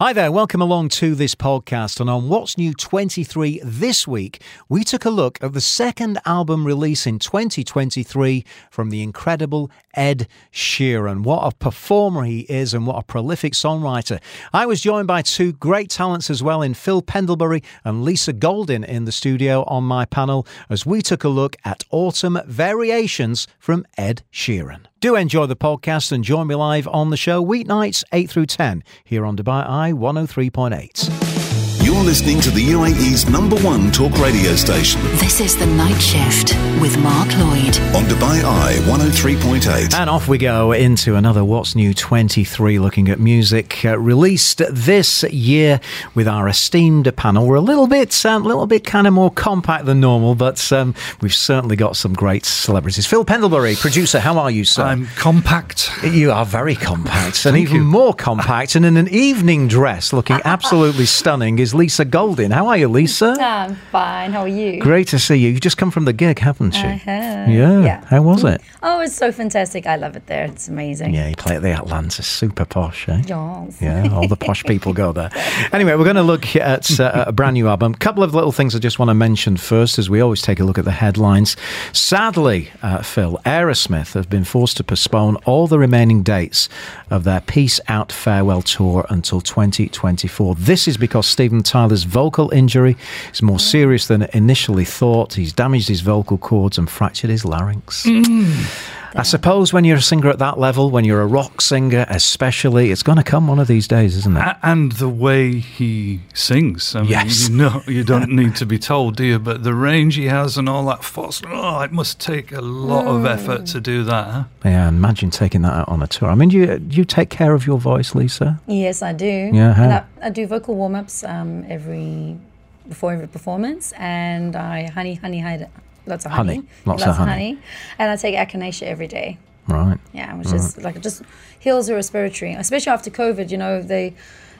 Hi there, welcome along to this podcast. And on What's New 23 this week, we took a look at the second album release in 2023 from the incredible Ed Sheeran. What a performer he is and what a prolific songwriter. I was joined by two great talents as well in Phil Pendlebury and Lisa Goldin in the studio on my panel as we took a look at Autumn Variations from Ed Sheeran. Do enjoy the podcast and join me live on the show weeknights 8 through 10 here on Dubai Eye 103.8. You're listening to the UAE's number one talk radio station This is The Night Shift with Mark Lloyd. on Dubai Eye 103.8. And off we go into another What's New 23 looking at music uh, released this year with our esteemed panel. We're a little bit, um, little bit kind of more compact than normal, but um, we've certainly got some great celebrities. Phil Pendlebury, producer, how are you, sir? I'm compact. you are very compact, and even more compact, and in an evening dress, looking absolutely stunning, is Lisa Goldin. How are you, Lisa? I'm fine. How are you? Great to see you. You've just come from the gig, haven't you? I have. Yeah. Yeah. How was it? Oh, it's so fantastic. I love it there. It's amazing. Yeah, you play at the Atlantis, super posh, eh? Yes. Yeah, all the posh people go there. Anyway, we're going to look at uh, a brand new album. A couple of little things I just want to mention first, as we always take a look at the headlines. Sadly, uh, Phil, Aerosmith have been forced to postpone all the remaining dates of their Peace Out Farewell tour until 2024. This is because Steven Tyler's vocal injury is more serious than initially thought. He's damaged his vocal cords and fractured his larynx. Mm. I suppose when you're a singer at that level, when you're a rock singer especially, it's going to come one of these days, isn't it? And the way he sings. I mean, Yes. you know, you don't need to be told, do you? But the range he has and all that force, oh, it must take a lot of effort to do that. Huh? Yeah, imagine taking that out on a tour. I mean, do you, do you take care of your voice, Lisa? Yes, I do. Yeah, how? And I, I do vocal warm ups um, every before every performance, and I honey, honey, hide lots of honey, Honey. Lots of honey. and I take echinacea every day. Right. Yeah, which is like it just heals the respiratory, especially after COVID. You know, the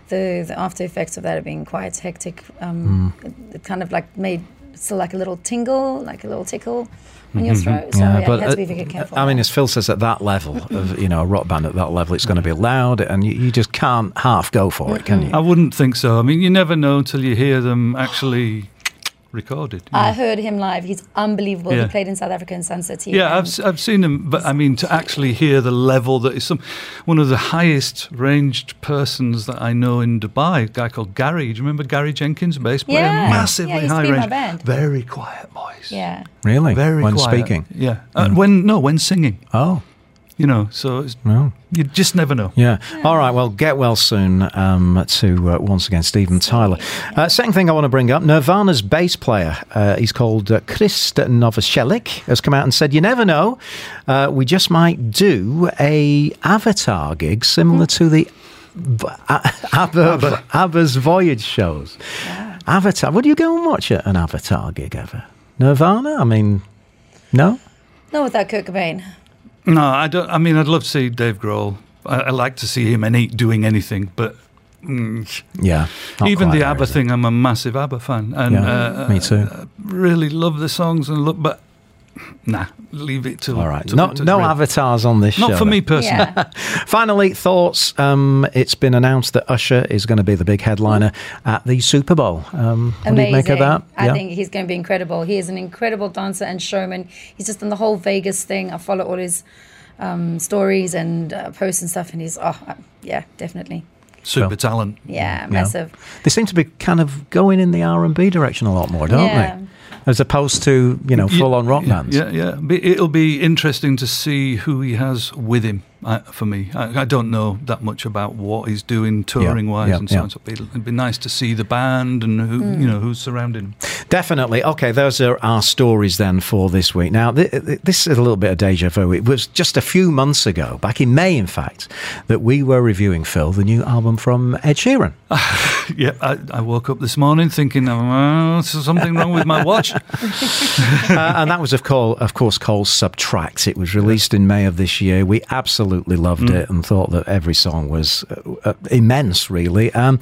the the after effects of that have been quite hectic. Um, Mm. it, it kind of like made still like a little tingle, like a little tickle on your throat. So Yeah, yeah, but you to be uh. I mean, as Phil says, at that level of you know a rock band at that level, it's going to be loud, and you, you just can't half go for it, can you? I wouldn't think so. I mean, you never know until you hear them actually recorded. you I heard him live. He's unbelievable. Yeah. He played in South Africa in Sun City. Yeah, I've, and s- I've seen him, but I mean, to actually hear the level that is some one of the highest ranged persons that I know in Dubai, a guy called Gary. Do you remember Gary Jenkins, bass player? Yeah. Massively Yeah, he high be in my range. band. Very quiet voice. yeah. Really? Very when quiet. speaking. Yeah. Uh, when no, when singing. Oh, You know, so it's, no. you just never know. Yeah. All right. Well, get well soon um, to uh, once again Steven Tyler. Uh, second thing I want to bring up Nirvana's bass player, uh, he's called uh, Chris Novoselic, has come out and said, You never know, uh, we just might do a Avatar gig similar to the v- A- ABBA, ABBA's Voyage shows. Avatar. Would you go and watch an Avatar gig ever? Nirvana? I mean, no? Not without Kurt Cobain. No, I don't. I mean, I'd love to see Dave Grohl. I, I like to see him any doing anything, but mm, Yeah. even the there, ABBA thing, I'm a massive ABBA fan, and Yeah, uh, me too. uh, really love the songs and look, but nah, leave it to All right. to- No, to- no avatars on this show. Not for then. me personally. Yeah. Finally, thoughts. Um, it's been announced that Usher is going to be the big headliner at the Super Bowl. Um, what do you make of that? I think he's going to be incredible. He is an incredible dancer and showman. He's just done the whole Vegas thing. I follow all his um, stories and uh, posts and stuff, and he's, oh, uh, yeah, definitely. Super Cool. talent. Yeah, massive. They seem to be kind of going in the R and B direction a lot more, don't Yeah. they? As opposed to you know full on rock bands. Yeah, yeah. It'll be interesting to see who he has with him. Uh, for me, I, I don't know that much about what he's doing touring wise yeah, and so yeah. on. So it'd be, it'd be nice to see the band and who Hmm. you know who's surrounding him. Definitely. Okay, those are our stories then for this week. Now, th- th- this is a little bit of deja vu. It was just a few months ago, back in May, in fact, that we were reviewing Phil, the new album from Ed Sheeran. Yeah, I, I woke up this morning thinking, oh, there's something wrong with my watch. uh, and that was, of course, of course, called Subtract. It was released in May of this year. We absolutely absolutely loved it and thought that every song was uh, uh, immense, really. Um,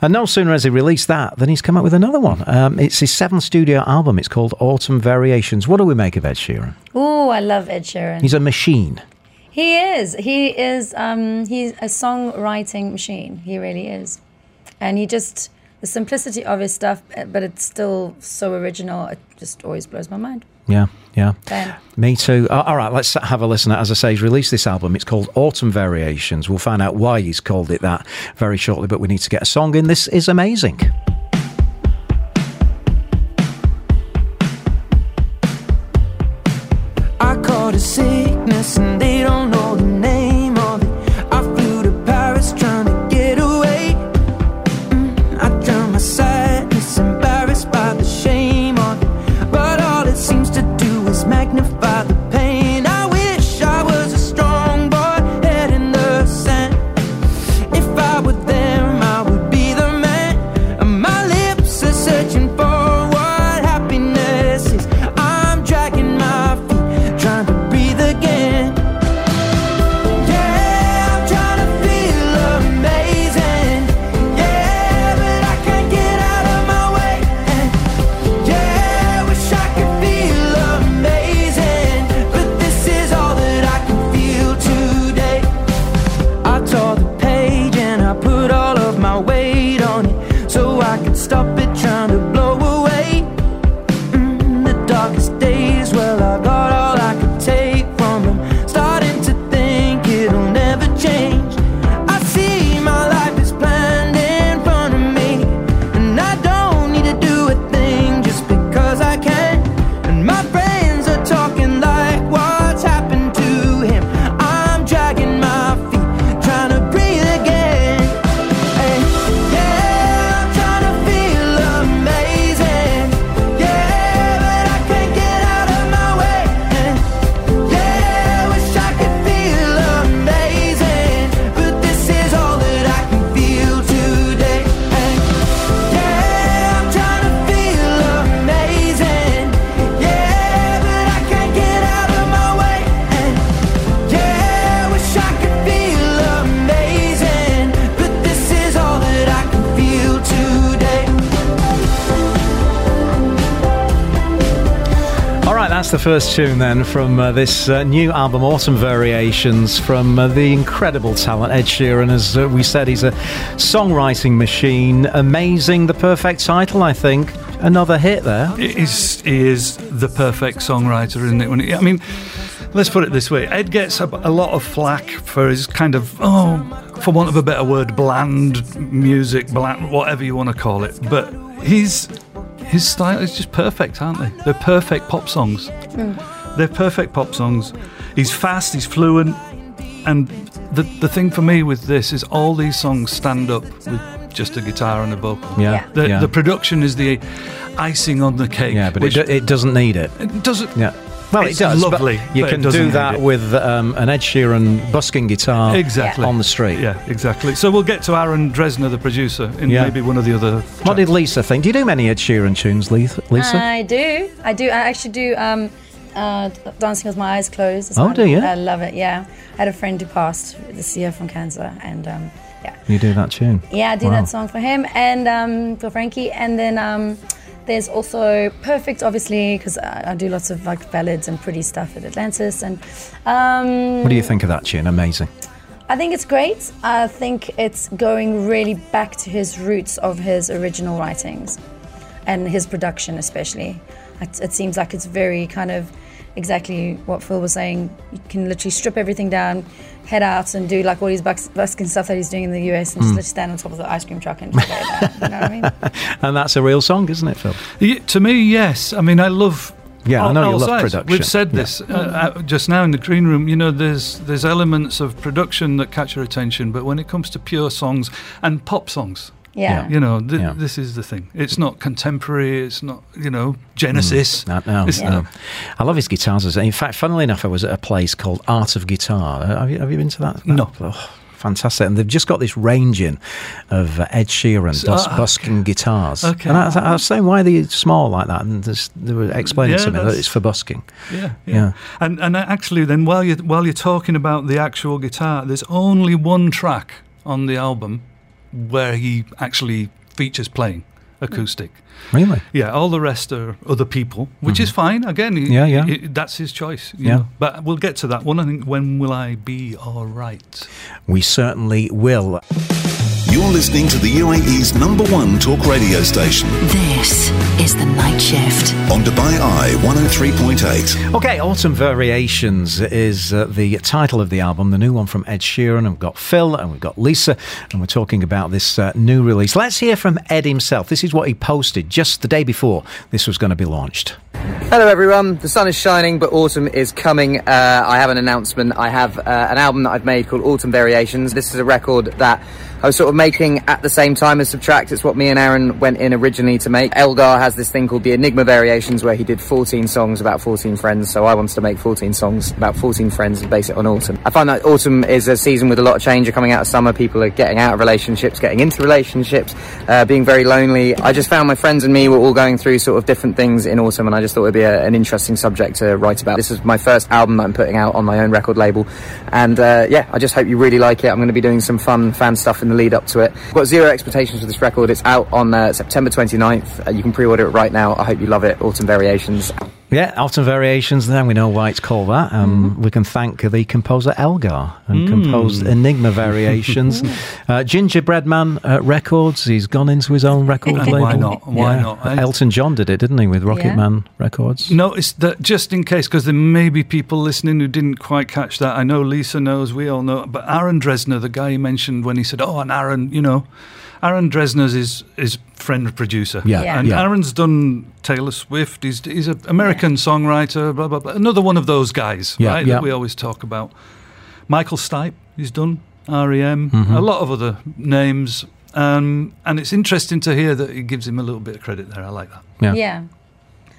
and no sooner has he released that than he's come up with another one. Um, it's his seventh studio album. It's called Autumn Variations. What do we make of Ed Sheeran? Oh, I love Ed Sheeran. He's a machine. He is. He is. Um, he's a songwriting machine. He really is, and he just the simplicity of his stuff, uh, but it's still so original. It just always blows my mind. Yeah, yeah. Ben. Me too. Uh, all right, let's have a listen. As I say, he's released this album. It's called Autumn Variations. We'll find out why he's called it that very shortly, but we need to get a song in. This is amazing. The first tune then from uh, this uh, new album, Autumn Variations, from uh, the incredible talent Ed Sheeran. As uh, we said, he's a songwriting machine. Amazing, the perfect title, I think. Another hit there. He is, he is the perfect songwriter, isn't it? When he, I mean, let's put it this way: Ed gets a, a lot of flack for his kind of, oh, for want of a better word, bland music, bland, whatever you want to call it. But his his style is just perfect, aren't they? They're perfect pop songs. Mm. They're perfect pop songs. He's fast, he's fluent, and the the thing for me with this is all these songs stand up with just a guitar and a vocal. Yeah, The, yeah. the production is the icing on the cake. yeah, but which it, do- it doesn't need it. it doesn't. Yeah. Well, It's it does. but lovely, you but can doesn't do that it. with um, an Ed Sheeran busking guitar Exactly. on the street. Yeah, exactly. So we'll get to Aaron Dessner, the producer, in Yeah. maybe one of the other. What did Lisa think? Do you do many Ed Sheeran tunes, Lisa? Lisa? I do. I do. I actually do. Um, uh, dancing with my eyes closed. It's Oh, one- do you? I love it. Yeah. I had a friend who passed this year from cancer, and um, yeah, you do that tune? yeah, I do Wow. that song for him and um, for Frankie, and then um, there's also Perfect, obviously, because I, I do lots of like ballads and pretty stuff at Atlantis, and um, What do you think of that tune? Amazing. I think it's great. I think it's going really back to his roots of his original writings and his production, especially. It, it seems like it's very kind of exactly what Phil was saying. You can literally strip everything down, head out, and do like all these bus- busking stuff that he's doing in the US, and just literally stand on top of the ice cream truck and just play that. You know what I mean? And that's a real song, isn't it, Phil? Yeah, to me, yes. I mean, I love. Yeah, I know you all love sides. production. We've said Yeah. this uh, uh, just now in the green room. You know, there's there's elements of production that catch your attention, but when it comes to pure songs and pop songs, Yeah. you know, th- Yeah. this is the thing. It's not contemporary. It's not, you know, Genesis. No, no, It's- no. I love his guitars. In fact, funnily enough, I was at a place called Art of Guitar. Uh, Have you, have you been to that? No. Oh, fantastic. And they've just got this range in of uh, Ed Sheeran bus- ah, busking guitars. Okay. And I, I was saying, why are they small like that? And this, they were explaining Yeah, to me that it's for busking. Yeah, Yeah. yeah. And and actually, then while you're, while you're talking about the actual guitar, there's only one track on the album where he actually features playing acoustic. Really? Yeah, all the rest are other people, which is fine. Again, he- Mm-hmm. Yeah, yeah. he- that's his choice. you Yeah. know. But we'll get to that one. I think. When will I be all right? We certainly will. You're listening to the UAE's number one talk radio station This is The Night Shift. on Dubai Eye 103.8. Okay, Autumn Variations is uh, the title of the album, the new one from Ed Sheeran. And we've got Phil and we've got Lisa, and we're talking about this uh, new release. Let's hear from Ed himself. This is what he posted just the day before this was going to be launched. Hello, everyone. The sun is shining, but autumn is coming. Uh, I have an announcement. I have uh, an album that I've made called Autumn Variations. This is a record that I was sort of making at the same time as Subtract. It's what me and Aaron went in originally to make. Elgar has this thing called the Enigma Variations, where he did 14 songs about 14 friends. So I wanted to make 14 songs about 14 friends and base it on autumn. I find that autumn is a season with a lot of change. You're coming out of summer. People are getting out of relationships, getting into relationships, uh, being very lonely. I just found my friends and me were all going through sort of different things in autumn, and I just thought it'd be a, an interesting subject to write about. This is my first album that I'm putting out on my own record label, and uh, yeah, I just hope you really like it. I'm going to be doing some fun fan stuff in the lead up to it. I've got zero expectations for this record. It's out on uh, September 29th. Uh, you can pre-order it right now. I hope you love it. Autumn Variations. Yeah, Autumn Variations. Now we know why it's called that. Um, We can thank the composer Elgar and composed Enigma Variations. uh, Gingerbread Man uh, Records. He's gone into his own record label. why not? Why not, eh? Elton John did it, didn't he, with Rocket Yeah. Man Records? Notice that just in case, because there may be people listening who didn't quite catch that. I know Lisa knows, we all know. But Aaron Dessner, the guy he mentioned when he said, "Oh, and Aaron," you know, Aaron Dessner's his his friend producer. Yeah, Yeah. and yeah. Aaron's done Taylor Swift. He's he's an American songwriter. Blah blah blah. Another one of those guys, Yeah, right? yeah. That we always talk about. Michael Stipe, he's done REM. Mm-hmm. A lot of other names. Um, and it's interesting to hear that he gives him a little bit of credit there. I like that. Yeah. Yeah.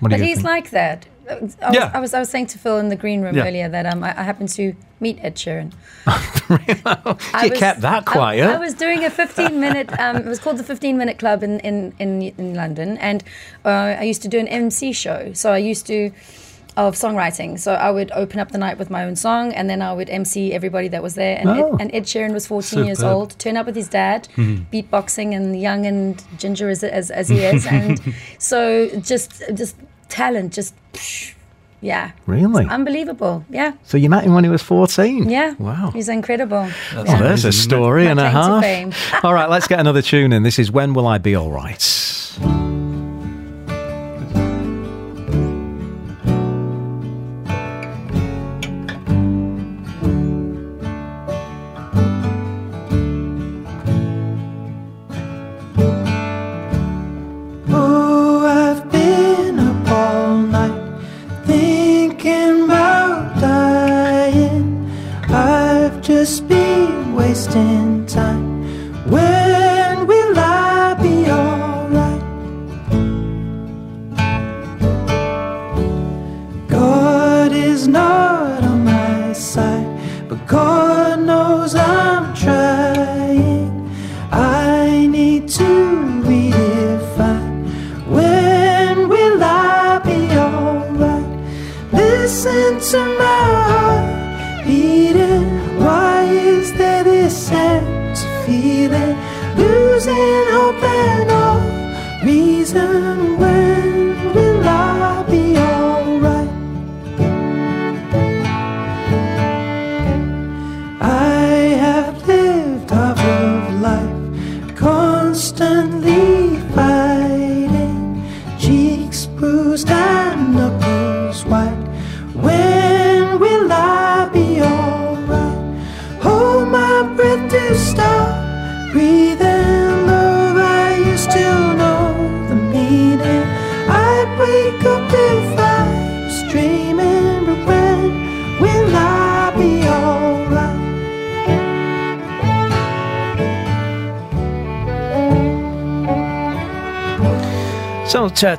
But he's think? like that. I was, Yeah. I was I was saying to Phil in the green room Yeah. earlier that um, I, I happened to meet Ed Sheeran. You kept that quiet. I, I was doing a 15 minute. Um, it was called the 15 Minute Club in in in, in London, and uh, I used to do an MC show. So I used to of songwriting. So I would open up the night with my own song, and then I would MC everybody that was there. And, Oh. Ed, and Ed Sheeran was 14 years old. Turn up with his dad, beatboxing, and young and ginger as as, as he is, and so just just talent, just. psh, yeah. Really? Unbelievable. Yeah. So you met him when he was 14? Yeah. Wow. He's incredible. Well, Yeah. there's a amazing, isn't it? story and a half. All right, let's get another tune in. This is When Will I Be All Right?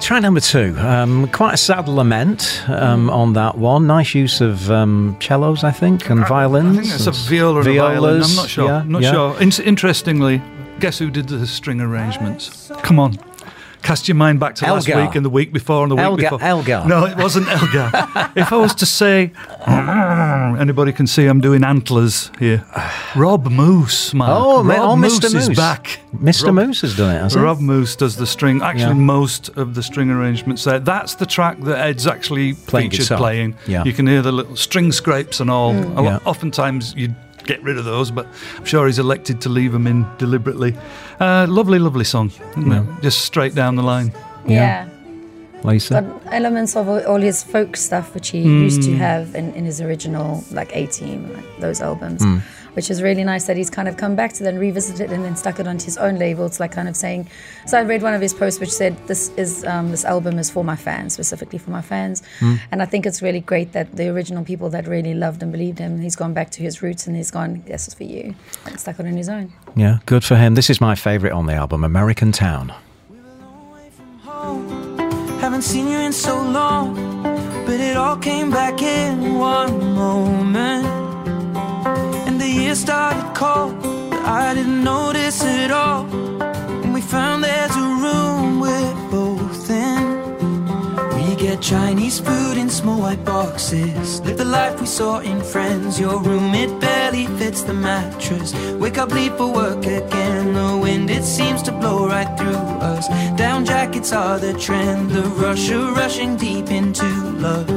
Track number two, um, quite a sad lament um, on that one. Nice use of um, cellos, I think, and violins. I think it's a viola and a violin. I'm not sure. Yeah, not yeah. sure. In- interestingly, guess who did the string arrangements? Come on. Cast your mind back to last week and the week before and the week Elgar- before. Elgar. No, it wasn't Elgar. if I was to say, mm, anybody can see I'm doing antlers here. Rob Moose, man. Oh, Rob oh, Moose Mr. is Moose. back. Mr. Rob- Moose has done it, hasn't Rob Moose does the string, actually Yeah. most of the string arrangements there. That's the track that Ed's actually Playing featured guitar. playing. Yeah. You can hear the little string scrapes and all. Mm. Lot, Yeah. Oftentimes you get rid of those, but I'm sure he's elected to leave them in deliberately. Uh, lovely, lovely song, isn't it? Just straight down the line. Yeah. Lisa? Got elements of all all his folk stuff, which he used to have in, in his original, like 18, like those albums, which is really nice that he's kind of come back to that and revisited it and then stuck it onto his own label. It's like kind of saying, so I read one of his posts which said, this is um, this album is for my fans, specifically for my fans. And I think it's really great that the original people that really loved and believed him, he's gone back to his roots and he's gone, this is for you, and stuck it on his own. Yeah, good for him. This is my favourite on the album, American Town. Haven't seen you in so long, but it all came back in one moment. Started cold, but I didn't notice it all. And we found there's a room we're both in. We get Chinese food in small white boxes. Live the life we saw in Friends. Your room, it barely fits the mattress. Wake up, leave for work again. The wind, it seems to blow right through us. Down jackets are the trend. The rush of rushing deep into love.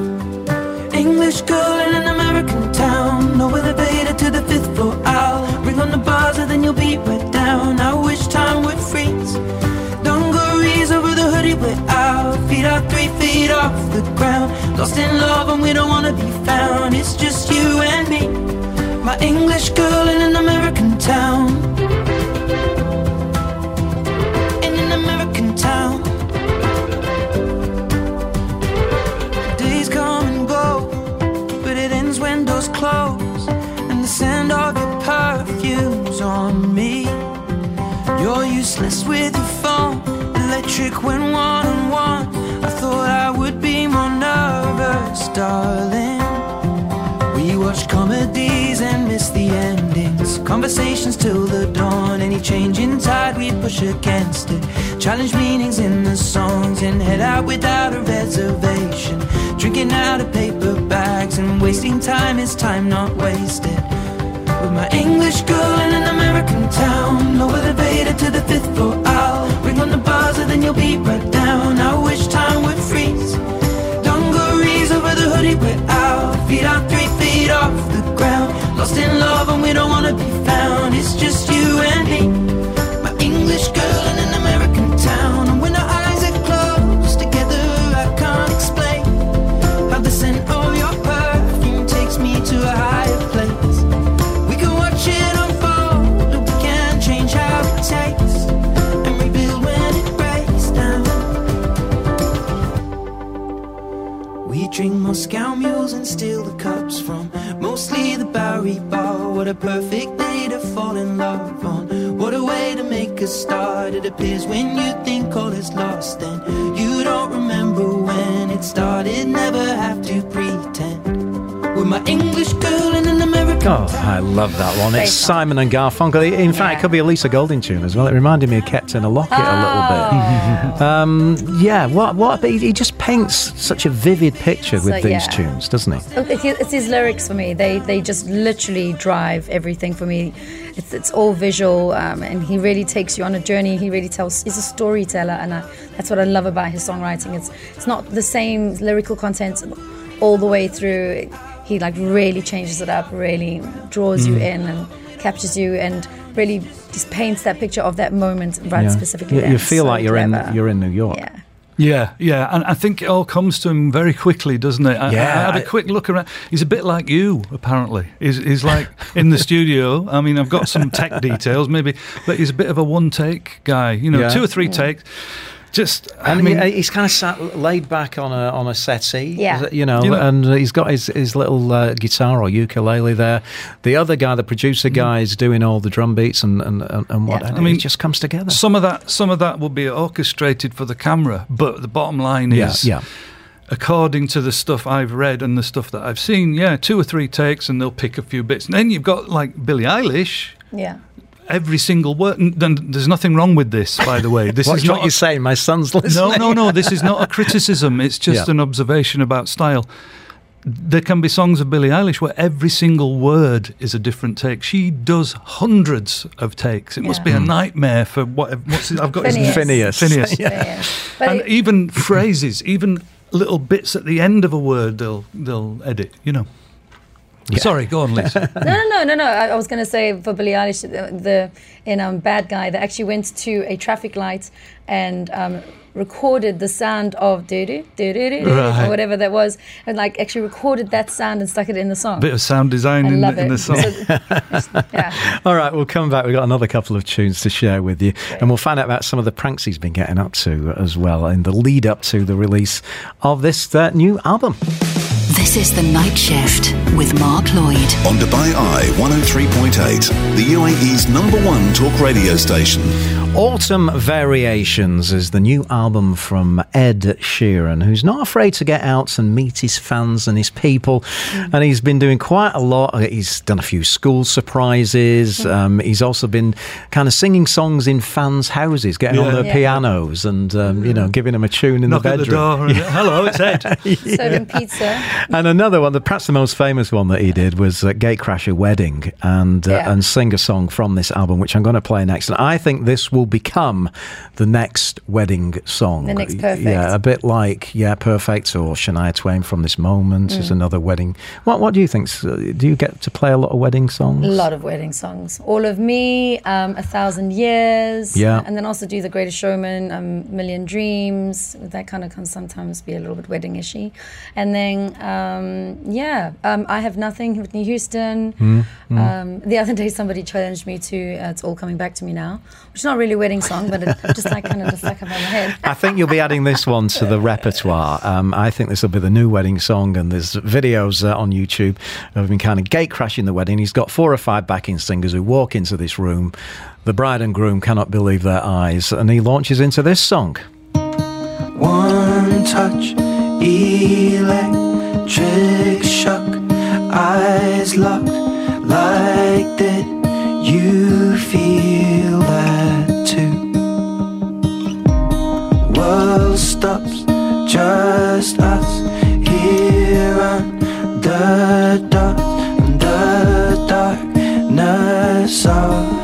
English girl in an American town. No to the fifth floor. I'll ring on the buzzer, then you'll be right down. I wish time would freeze. Dungarees over the hoodie we're out. Feet are three feet off the ground. Lost in love and we don't wanna be found. It's just you and me. My English girl in an American town. With your phone, electric when one on one. I thought I would be more nervous, darling. We watch comedies and miss the endings. Conversations till the dawn. Any change in tide, we push against it. Challenge meanings in the songs and head out without a reservation. Drinking out of paper bags and wasting time is time not wasted. With my English girl in an American town. No elevator to the fifth floor. I'll ring on the buzzer, then you'll be right down. I wish time would freeze. Dungarees over the hoodie, we're out. Feet are three feet off the ground. Lost in love, and we don't wanna be found. It's just you and me. My English girl steal the cups from mostly the Bowery Bar. What a perfect day to fall in love on. What a way to make a start. It appears when you think all is lost and you don't remember when it started. Never have to pretend. With my English girl in an American Oh. I love that one. It's. Simon and Garfunkel. In fact, it could be a Lisa Goldin tune as well. It reminded me of Captain a Locket a little Oh. bit. Um, yeah, what? What? He he just paints such a vivid picture with So, these yeah. tunes, doesn't he? It's his lyrics for me. They they just literally drive everything for me. It's it's all visual, um, and he really takes you on a journey. He really tells. He's a storyteller, and I, that's what I love about his songwriting. It's it's not the same lyrical content all the way through. He like really changes it up, really draws you mm. in and captures you, and really just paints that picture of that moment right Yeah. specifically. You, then. you feel So like you're clever. in you're in New York. Yeah. Yeah, yeah, and I think it all comes to him very quickly, doesn't it? I, Yeah, I had a quick look around. He's a bit like you, apparently. He's, he's like in the studio. I mean, I've got some tech details, maybe, but he's a bit of a one-take guy. You know, Yeah. two or three mm. takes. Just I mean, he- he's kind of sat laid back on a on a settee, Yeah. you know, You know- and he's got his, his little uh, guitar or ukulele there. The other guy, the producer guy, is doing all the drum beats and and, and, and what. Yeah. and I mean, it just comes together. some of that some of that will be orchestrated for the camera, but the bottom line yeah, is yeah. according to the stuff I've read and the stuff that I've seen, yeah, two or three takes and they'll pick a few bits. And then you've got like Billie Eilish. Yeah. Every single word. and then There's nothing wrong with this, by the way. This What, is what not. you're saying? My son's listening. no, no, no. This is not a criticism. It's just Yeah. an observation about style. There can be songs of Billie Eilish where every single word is a different take. She does hundreds of takes. It must be a hmm. nightmare for what? What's it? I've got his. Phineas. Phineas. Phineas. Yeah. But and it- even phrases, even little bits at the end of a word, they'll they'll edit. You know. Sorry, go on, Lisa. no, no, no, no, no. I, I was going to say for Billie Eilish, the, the in um, Bad Guy, they actually went to a traffic light and um, recorded the sound of doo doo doo doo doo or whatever that was, and like actually recorded that sound and stuck it in the song. Bit of sound design in, in the song. So, yeah. All right, we'll come back. We've got another couple of tunes to share with you, and we'll find out about some of the pranks he's been getting up to as well in the lead up to the release of this uh, new album. This is The Night Shift with Mark Lloyd. On Dubai Eye 103.8, the UAE's number one talk radio station. Autumn Variations is the new album from Ed Sheeran, who's not afraid to get out and meet his fans and his people. And he's been doing quite a lot. He's done a few school surprises. Um, he's also been kind of singing songs in fans' houses, getting on their Yeah. pianos and, um, you know, giving them a tune in Knock the at bedroom. the door. And, Hello, it's Ed. Serving pizza. And another one, the, perhaps the most famous one that he did was uh, Gatecrasher Wedding and uh, Yeah. and sing a song from this album, which I'm going to play next. And I think this will become the next wedding song. The next Perfect. Yeah, a bit like Yeah, Perfect or Shania Twain from This Moment Mm. is another wedding. What What do you think? Do you get to play a lot of wedding songs? A lot of wedding songs. All of Me, um, A Thousand Years. Yeah. And then also do The Greatest Showman, um, Million Dreams. That kind of can sometimes be a little bit wedding ishy. And then, um, yeah, um, I Have Nothing, with Whitney Houston. Mm-hmm. Um, the other day, somebody challenged me to uh, It's All Coming Back to Me Now, which is not really a wedding song, but it just like kind of just like up on my head. I think you'll be adding this one to the repertoire. Um, I think this will be the new wedding song, and there's videos uh, on YouTube of him kind of gate crashing the wedding. He's got four or five backing singers who walk into this room. The bride and groom cannot believe their eyes, and he launches into this song. One touch, electric shock, eyes locked. Like that, you feel that World stops, just us here under the dark, under darkness of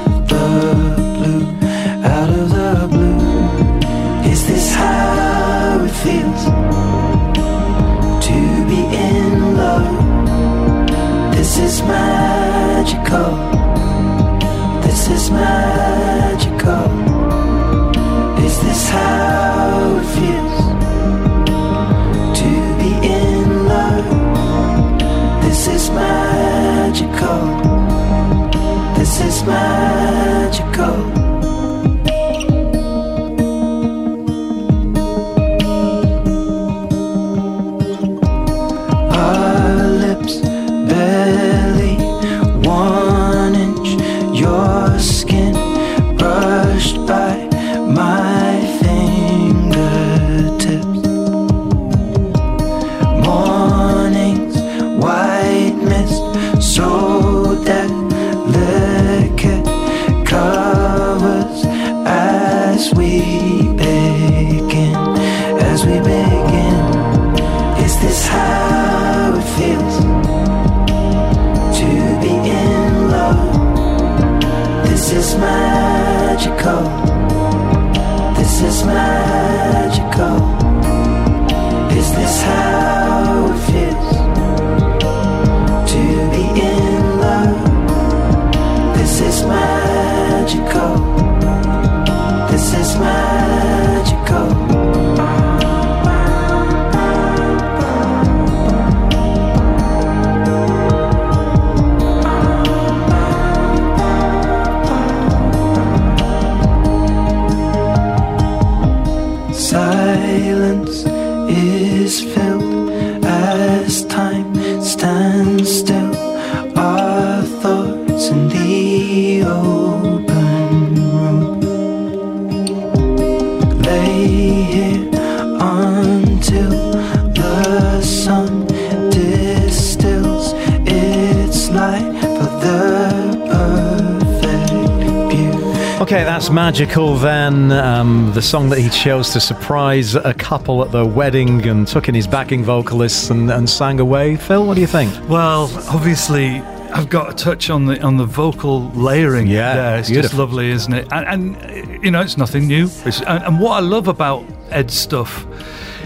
magical then. Um, the song that he chose to surprise a couple at the wedding and took in his backing vocalists and, and sang away. Phil, what do you think? Well, obviously, I've got to touch on the on the vocal layering. Yeah, there. it's just lovely, isn't it? And, and you know, it's nothing new. It's, and, and what I love about Ed's stuff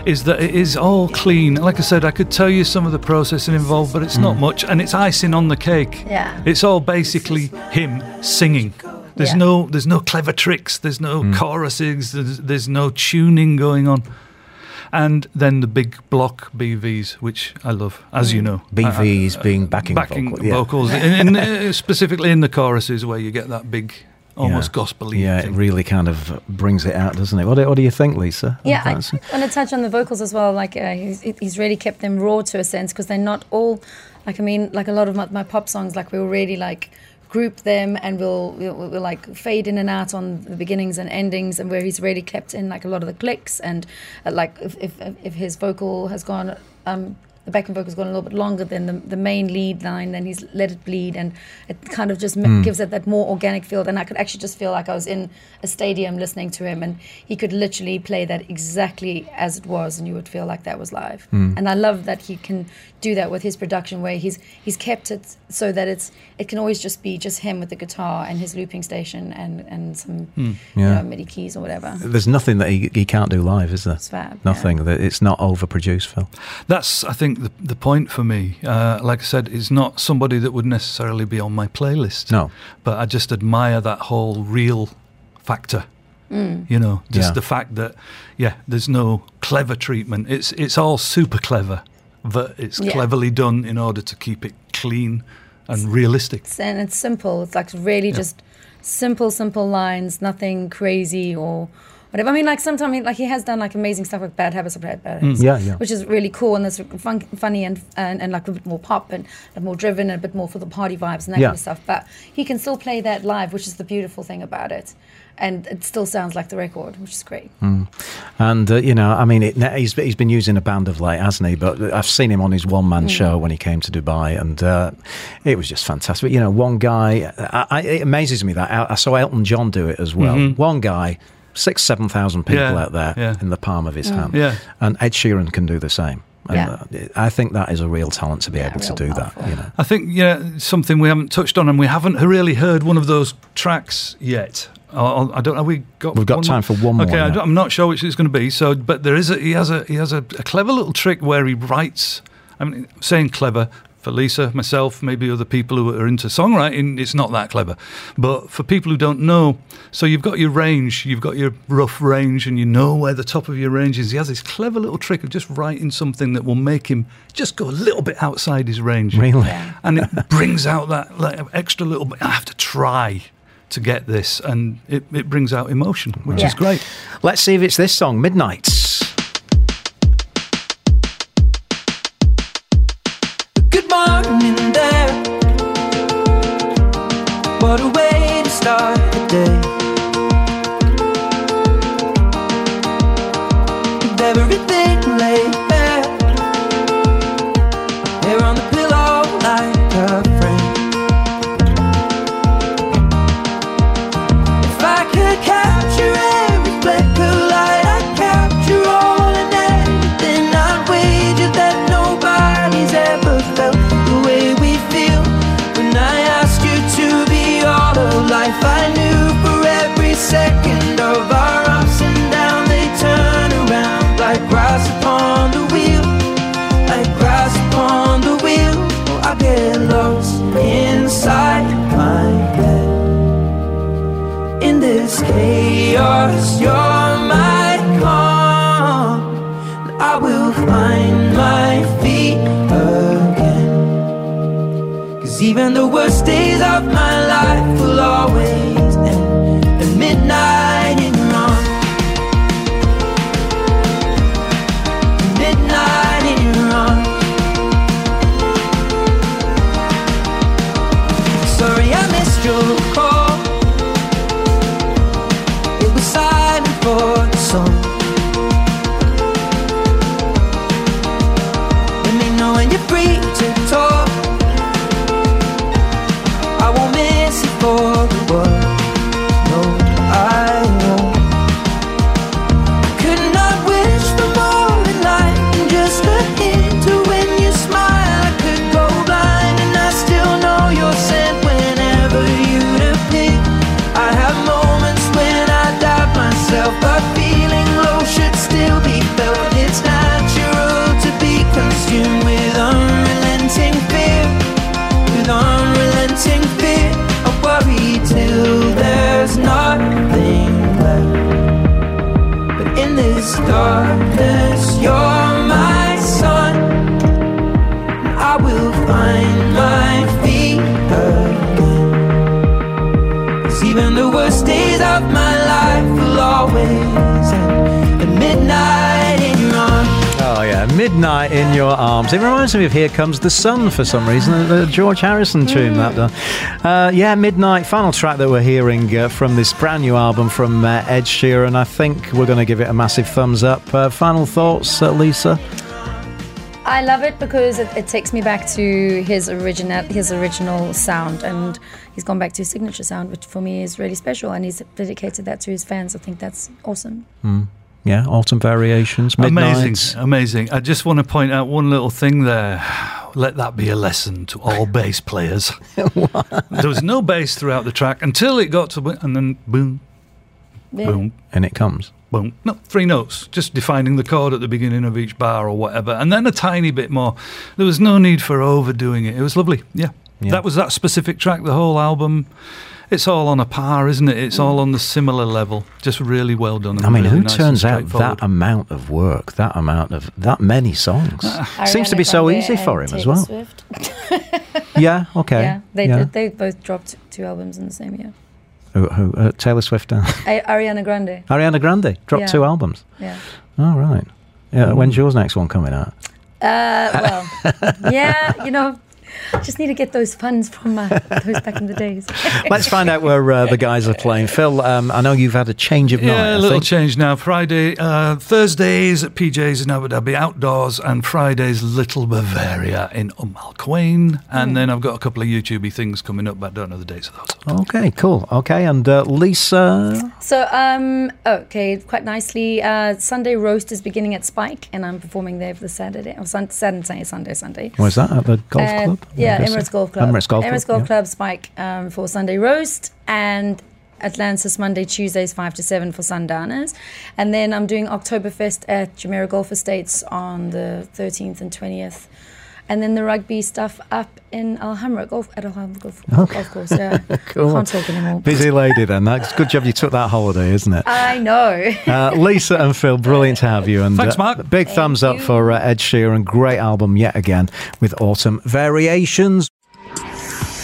is that it is all clean. Like I said, I could tell you some of the processing involved, but it's Mm. not much, and it's icing on the cake. Yeah. it's all basically him singing. There's Yeah. no there's no clever tricks. There's no Mm. choruses. There's, there's no tuning going on. And then the big block BVs, which I love, as you know. BVs being backing, backing vocal, yeah. vocals, in, in, uh, specifically in the choruses where you get that big, almost Yeah. gospel-y Yeah, it really kind of brings it out, doesn't it? What do, what do you think, Lisa? Yeah, I, I want to touch on the vocals as well. Like uh, he's, he's really kept them raw to a sense because they're not all. Like I mean, like a lot of my, my pop songs, like we were really like group them and we'll, we'll we'll like fade in and out on the beginnings and endings, and where he's really kept in like a lot of the clicks and uh, like if, if if his vocal has gone. Um, the backing vocal's gone a little bit longer than the, the main lead line, then he's let it bleed, and it kind of just ma- hmm. gives it that more organic feel. And I could actually just feel like I was in a stadium listening to him, and he could literally play that exactly as it was, and you would feel like that was live. Hmm. And I love that he can do that with his production, where he's he's kept it so that it's it can always just be just him with the guitar and his looping station and and some hmm. you Yeah. know, MIDI keys or whatever. There's nothing that he, he can't do live, is there? It's fab, Nothing. That It's not overproduced, Phil. That's, I think, the, the point for me. Uh, like I said, is not somebody that would necessarily be on my playlist. No. But I just admire that whole real factor. You know, just Yeah. the fact that, yeah, there's no clever treatment. It's it's all super clever, but it's Yeah. cleverly done in order to keep it clean and realistic. It's- and it's simple. It's like really just simple, simple lines, nothing crazy or whatever. I mean, like sometimes like he has done like amazing stuff with Bad Habits or Bad, bad Habits, mm. Yeah, yeah. which is really cool and it's fun, funny and, and and like a bit more pop and a more driven and a bit more for the party vibes and that Yeah. kind of stuff. But he can still play that live, which is the beautiful thing about it. And it still sounds like the record, which is great. Mm. And uh, you know, I mean, it, he's he's been using a band of late, hasn't he? But I've seen him on his one man mm. show when he came to Dubai, and uh, it was just fantastic. You know, one guy, I, I, it amazes me that I, I saw Elton John do it as well. Mm-hmm. One guy, six seven thousand people Yeah, out there yeah. in the palm of his hand, Yeah. and Ed Sheeran can do the same. And, Yeah. uh, I think that is a real talent to be Yeah, able to do powerful. that. You know, I think yeah, something we haven't touched on, and we haven't really heard one of those tracks yet. I, I don't know. We got We've got one time for one more Okay, now. I'm not sure which it's going to be. So, but there is a he has a he has a, a clever little trick where he writes. I mean, saying clever for Lisa, myself, maybe other people who are into songwriting, it's not that clever. But for people who don't know, so you've got your range, you've got your rough range, and you know where the top of your range is. He has this clever little trick of just writing something that will make him just go a little bit outside his range really. and it brings out that like, extra little bit. I have to try to get this, and it, it brings out emotion, which is great. Let's see if it's this song, Midnights. Find my feet again. Cause even the worst days of my life Midnight in Your Arms. It reminds me of Here Comes the Sun for some reason, the George Harrison tune that done. Uh, yeah, Midnight, final track that we're hearing uh, from this brand new album from uh, Ed Sheeran. I think we're going to give it a massive thumbs up. Uh, final thoughts, uh, Lisa? I love it because it, it takes me back to his original his original sound, and he's gone back to his signature sound, which for me is really special, and he's dedicated that to his fans. I think that's awesome. Yeah, Autumn Variations, Midnight. Amazing, amazing. I just want to point out one little thing there. Let that be a lesson to all bass players. there was no bass throughout the track until it got to, bo- and then boom, Yeah. boom, And it comes. boom. No, three notes, just defining the chord at the beginning of each bar or whatever, and then a tiny bit more. There was no need for overdoing it. It was lovely. Yeah. Yeah. That was that specific track, the whole album. It's all on a par, isn't it? It's all on the similar level. Just really well done. I mean, really who nice turns out that amount of work, that amount of, that many songs? Seems to be so Grande easy for and him as well. Swift. Yeah, okay. Yeah, they yeah. they both dropped two albums in the same year. Who, who, uh, Taylor Swift and A- Ariana Grande. Ariana Grande dropped Yeah. two albums. Yeah. All right. Yeah, when's yours next one coming out? Uh, well, yeah, you know, just need to get those funds from uh, those back in the days. Let's find out where uh, the guys are playing. Phil, um, I know you've had a change of night. Yeah, I a little change now. Friday, uh, Thursdays at PJ's in Abu Dhabi outdoors, and Fridays Little Bavaria in Umm Al Quwain. And then I've got a couple of YouTubey things coming up, but I don't know the dates of those. Okay, cool. Okay, and uh, Lisa. So, um, okay, quite nicely. Uh, Sunday roast is beginning at Spike, and I'm performing there for the Saturday, or sun- Saturday, Sunday, Sunday. Was that at the golf Uh, club? Yeah, Emirates. Golf Club. Emirates Golf Emirates Club. Golf Club Spike um, for Sunday roast, and Atlantis Monday, Tuesdays five to seven for Sundowners, and then I'm doing Oktoberfest at Jumeirah Golf Estates on the 13th and 20th. And then the rugby stuff up in Al Hamra golf at Al Hamra golf, golf course. Yeah, Cool. can't talk anymore. Busy lady then. That's good job you took that holiday, isn't it? I know. Uh, Lisa and Phil, brilliant to have you. And Thanks, uh, Mark. Big thumbs up you. for uh, Ed Sheeran. Great album yet again with Autumn Variations.